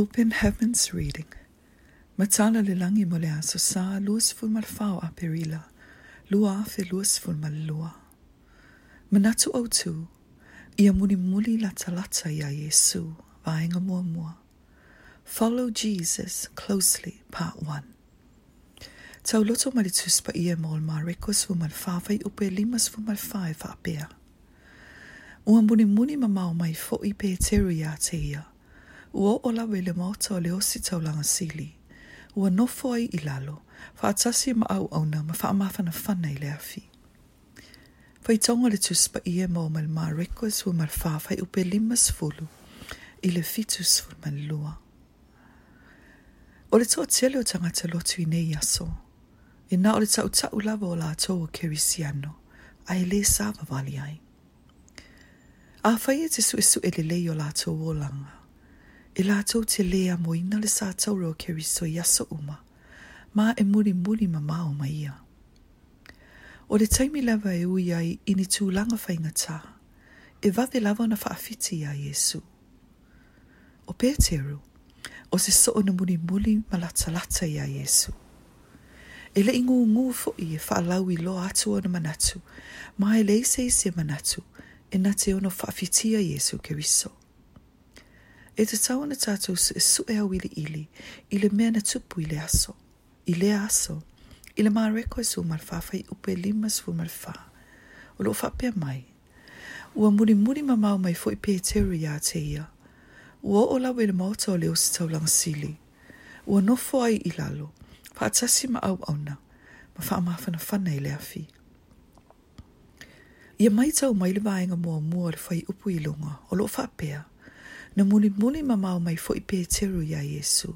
Open Heaven's Reading. Mazzala le langi molea so sa luas ful mal fawa perila, lua fi luas ful mal lua. Manatu o tu, ia muni muli talata ya Jesu, vaenga mua mua. Follow Jesus closely, part 1. Tau loto malitus pa ia mol ma rekos fu mal fawai upe limas fu mal fawai fa apea. Ua muni muni mamau mai fo i pe teru ya te ia ua o lawe le maota o le osi taulaga sili ua nofo ai i lalo faatasi ma au auauna ma faamafanafana i le afi faitoga le tuspa mo ma mal mareko e sua mal le fā faiupe lima sefulu i le fitu sefulu ma lua o le toʻatele o tangata lotu i nei aso inā o le taʻutaʻu lava o latou o kerisiano ai lē sa vavali ai a afai e te la lelei o langa. E la tau te lea mo ina le sa tau roa ke riso i aso uma, ma e muri muri ma mao ma ia. O le taimi lava e ui ai ini tū langa whainga tā, e vave lava na whaafiti a Jesu. O pēteru, o se soo na muri muri ma lata lata i a Jesu. E le ingu ngū fo i e whaalau i lo atu ona manatu, ma e leise i se manatu, e na te ono whaafiti a Jesu ke riso. riso e te tau ana tātou se su e au ili ili, i le mea na tupu i le aso, i le aso, i le maa reko e su marfa, fai upe lima su marfa, o lo whapea mai. Ua muri muri ma mau mai fo i pē teru ia te ia. Ua o la wele mauta o leo se tau lang sili. Ua nofo ai i lalo, whaatasi ma au auna, ma wha amafana whana i le afi. Ia mai tau mai le vāenga mua mua le whai upu i lunga, o lo whapea mai na muli muli mamau mai fo i peteru ya Yesu.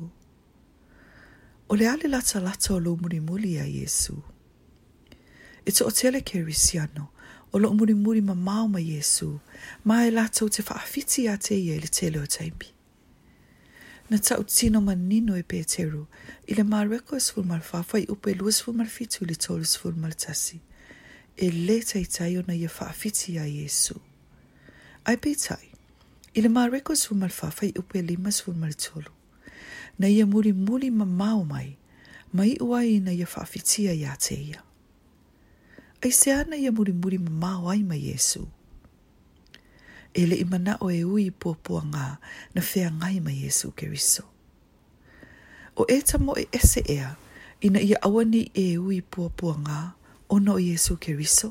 O le ale lata lata o lo muli muli ya Yesu. E to o tele ke risiano, o lo muli muli mamau mai Yesu, ma e lata o te whaafiti a te ia le tele o taimi. Na tau tino man nino e peteru, i le maa reko e sfur mal fafa i upe lua sfur mal fitu le tolu sfur mal tasi. E le tai tai o na ia whaafiti a Yesu. Ai pe tai. I le mareko su mal fafai upe lima su mal tolu. Na ia muri muri ma mau mai, mai ua i na ia fafitia ia te ia. Ai se ana ia muri muri ma mau ai ma Yesu. Ele i mana o e ui pōpua ngā na whea ngai ma Yesu ke riso. O e tamo e ese ea, ina ia awani e ui pōpua ngā ono Yesu ke riso. Yesu ke riso.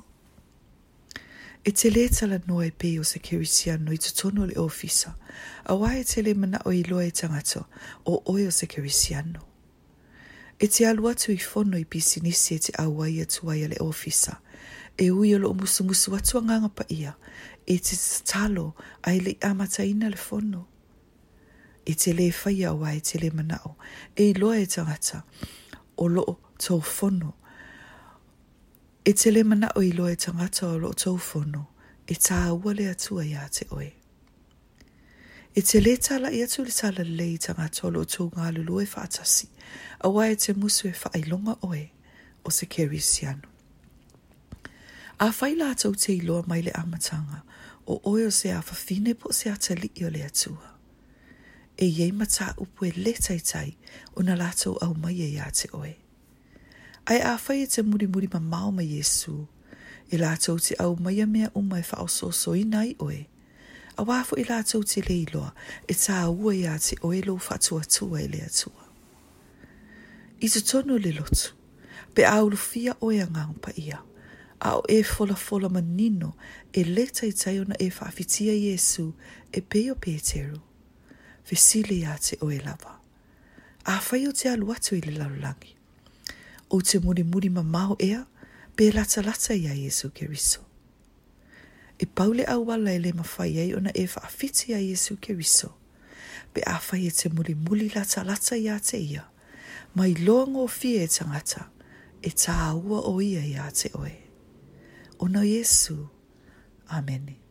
E te le e tala noa e pe o se kerisia no i tutono le ofisa. A wae te le mana o i loa e tangato o oe o se kerisia no. E te alu atu i fono i pisi e te awai atuai le ofisa. E ui o lo musu musu atu anganga pa ia. E te talo a ele amata ina le fono. E te le faya wae te le mana o. E i loa e tangata o lo to fono. E te le mana o ilo e tangata o lo tau fono, e tā wale atua ia te oe. E te le tala i atu le tala le i tangata o lo tau ngā lulu e whaatasi, a wae te musu e whaailonga oe o se keri siano. A whai la tau te iloa mai le amatanga, o oe o se a fine po se a i o le atua. E iei mata upu e le tai tai, o na lātou au mai e ia te oe. Ai a whai e te muri muri ma mao ma Yesu. I lātou te au maia mea mai wha o soso i nai oe. A wāfu i lātou te leiloa e tā ua i a te oe lo whatua tua i e le atua. I te tonu le lotu, pe aulu fia oe a ngāupa ia. A o e fola fola ma nino e le tai tai ona e whaafitia Yesu e peo pēteru. Fesile i a te oe lava. A o te alu atu i le lalangi o te muri muri ma mau ea, pe lata lata ia Yesu Keriso. E paule au wala ele ma fai ei ona e wha awhiti a Yesu Keriso, pe a fai e te muri muli lata lata ia te ia, mai longo fie e tangata, e tā ua o ia ia te oe. Ona Yesu, Amen. Amen.